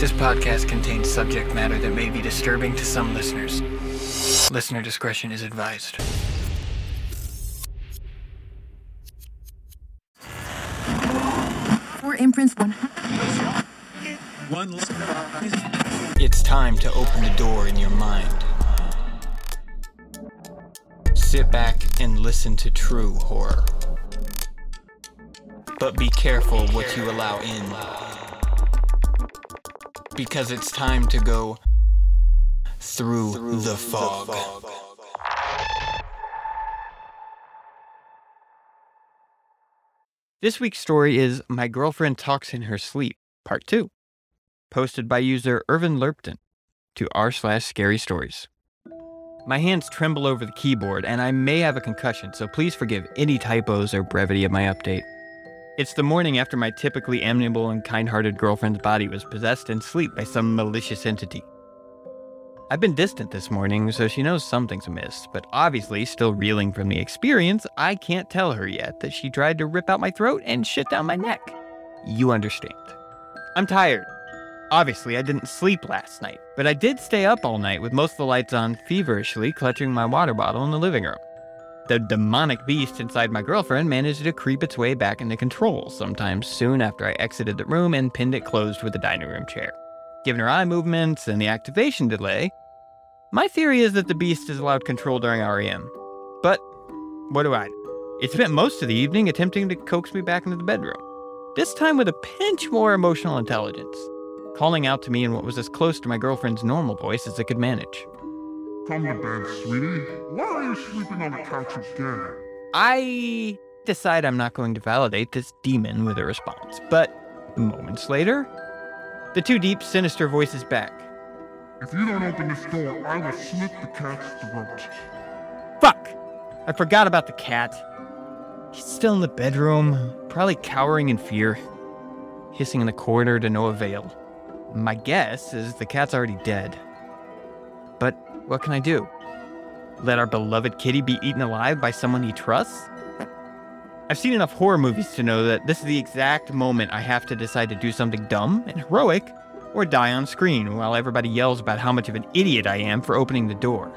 This podcast contains subject matter that may be disturbing to some listeners. Listener discretion is advised. Four imprints, one. One It's time to open the door in your mind. Sit back and listen to true horror. But be careful what you allow in. Because it's time to go through, the fog. This week's story is My Girlfriend Talks in Her Sleep, Part 2, posted by user Ervan Lerpton to r slash scary stories. My hands tremble over the keyboard, and I may have a concussion, so please forgive any typos or brevity of my update. It's the morning after my typically amiable and kind hearted girlfriend's body was possessed in sleep by some malicious entity. I've been distant this morning, so she knows something's amiss, but obviously, still reeling from the experience, I can't tell her yet that she tried to rip out my throat and shit down my neck. You understand. I'm tired. Obviously, I didn't sleep last night, but I did stay up all night with most of the lights on, feverishly clutching my water bottle in the living room. The demonic beast inside my girlfriend managed to creep its way back into control sometime soon after I exited the room and pinned it closed with a dining room chair. Given her eye movements and the activation delay, my theory is that the beast is allowed control during REM. But what do I know? It spent most of the evening attempting to coax me back into the bedroom, this time with a pinch more emotional intelligence, calling out to me in what was as close to my girlfriend's normal voice as it could manage. Come to bed, sweetie. Why are you sleeping on the couch again? I decide I'm not going to validate this demon with a response, but moments later, the two deep, sinister voices back. If you don't open this door, I will slit the cat's throat. Fuck! I forgot about the cat. He's still in the bedroom, probably cowering in fear, hissing in the corner to no avail. My guess is the cat's already dead. What can I do? Let our beloved kitty be eaten alive by someone he trusts? I've seen enough horror movies to know that this is the exact moment I have to decide to do something dumb and heroic or die on screen while everybody yells about how much of an idiot I am for opening the door.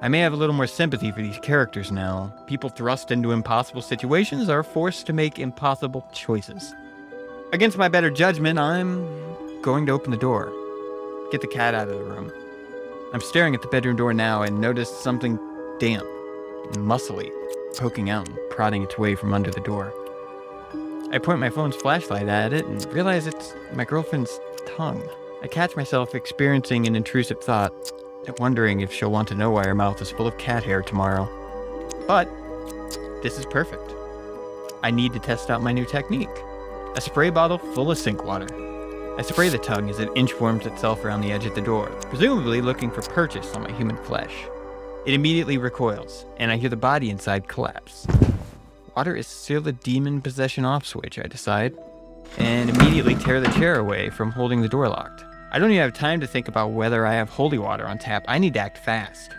I may have a little more sympathy for these characters now. People thrust into impossible situations are forced to make impossible choices. Against my better judgment, I'm going to open the door, get the cat out of the room. I'm staring at the bedroom door now and notice something damp and muscly poking out and prodding its way from under the door. I point my phone's flashlight at it and realize it's my girlfriend's tongue. I catch myself experiencing an intrusive thought, wondering if she'll want to know why her mouth is full of cat hair tomorrow. But this is perfect. I need to test out my new technique a spray bottle full of sink water. I spray the tongue as it inchworms itself around the edge of the door, presumably looking for purchase on my human flesh. It immediately recoils, and I hear the body inside collapse. Water is still the demon possession off switch, I decide, and immediately tear the chair away from holding the door locked. I don't even have time to think about whether I have holy water on tap. I need to act fast.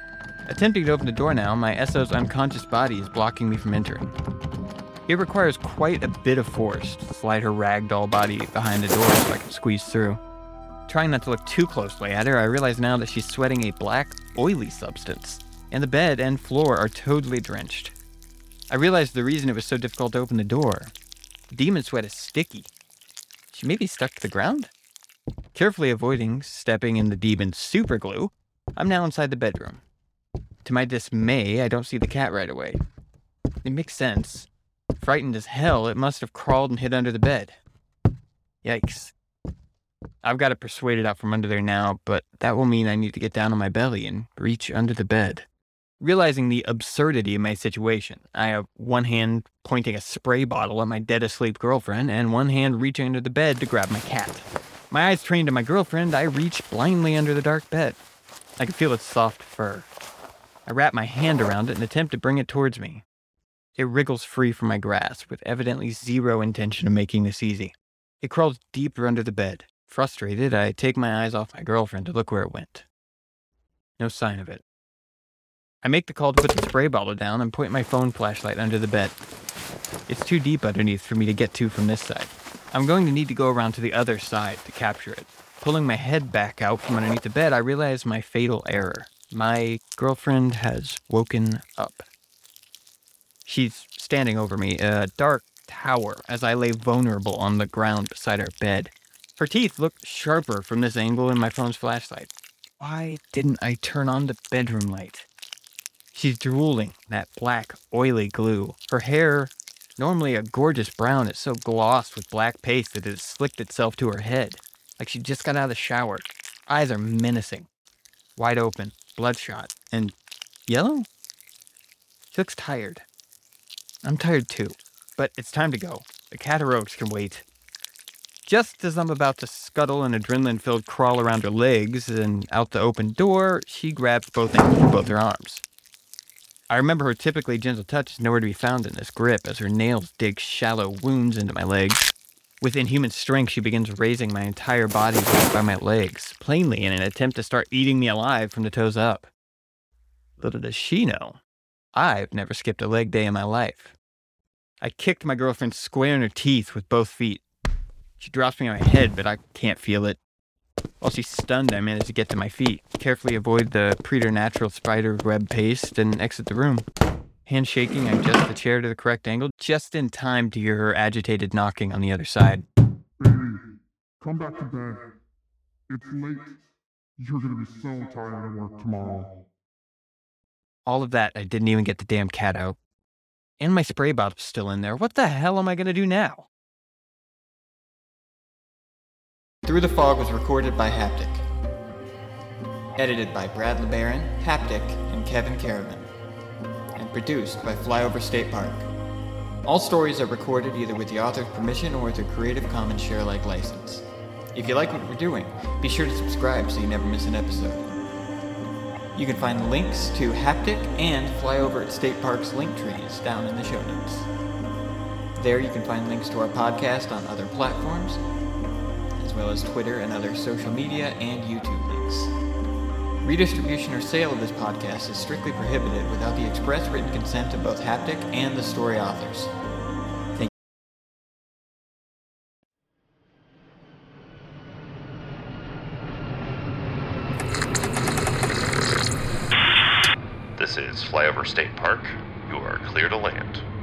Attempting to open the door now, my SO's unconscious body is blocking me from entering. It requires quite a bit of force to slide her ragdoll body behind the door so I can squeeze through. Trying not to look too closely at her, I realize now that she's sweating a black, oily substance, and the bed and floor are totally drenched. I realize the reason it was so difficult to open the door. Demon sweat is sticky. She may be stuck to the ground? Carefully avoiding stepping in the demon's super glue, I'm now inside the bedroom. To my dismay, I don't see the cat right away. It makes sense. Frightened as hell, it must have crawled and hid under the bed. Yikes. I've got to persuade it out from under there now, but that will mean I need to get down on my belly and reach under the bed. Realizing the absurdity of my situation, I have one hand pointing a spray bottle at my dead asleep girlfriend and one hand reaching under the bed to grab my cat. My eyes trained to my girlfriend, I reach blindly under the dark bed. I can feel its soft fur. I wrap my hand around it and attempt to bring it towards me. It wriggles free from my grasp, with evidently zero intention of making this easy. It crawls deeper under the bed. Frustrated, I take my eyes off my girlfriend to look where it went. No sign of it. I make the call to put the spray bottle down and point my phone flashlight under the bed. It's too deep underneath for me to get to from this side. I'm going to need to go around to the other side to capture it. Pulling my head back out from underneath the bed, I realize my fatal error. My girlfriend has woken up. She's standing over me, a dark tower, as I lay vulnerable on the ground beside her bed. Her teeth look sharper from this angle in my phone's flashlight. Why didn't I turn on the bedroom light? She's drooling that black, oily glue. Her hair, normally a gorgeous brown, is so glossed with black paste that it has slicked itself to her head, like she just got out of the shower. Eyes are menacing, wide open, bloodshot, and yellow? She looks tired. I'm tired too, but it's time to go. The catalogs can wait. Just as I'm about to scuttle an adrenaline filled crawl around her legs and out the open door, she grabs both both her arms. I remember her typically gentle touch is nowhere to be found in this grip as her nails dig shallow wounds into my legs. With inhuman strength, she begins raising my entire body by my legs, plainly in an attempt to start eating me alive from the toes up. Little does she know, I've never skipped a leg day in my life. I kicked my girlfriend square in her teeth with both feet. She drops me on my head, but I can't feel it. While she's stunned, I manage to get to my feet, carefully avoid the preternatural spider web paste, and exit the room. Hand shaking, I adjust the chair to the correct angle, just in time to hear her agitated knocking on the other side. Baby, come back to bed. It's late. You're gonna be so tired of work tomorrow. All of that, I didn't even get the damn cat out. And my spray bottle's still in there. What the hell am I gonna do now? Through the Fog was recorded by Haptic. Edited by Brad LeBaron, Haptic, and Kevyn Kerrivan. And produced by Flyover State Park. All stories are recorded either with the author's permission or with a Creative Commons share-alike license. If you like what we're doing, be sure to subscribe so you never miss an episode. You can find links to Haptic and Flyover at State Park's link trees down in the show notes. There you can find links to our podcast on other platforms, as well as Twitter and other social media and YouTube links. Redistribution or sale of this podcast is strictly prohibited without the express written consent of both Haptic and the story authors. Thank This is Flyover State Park. You are clear to land.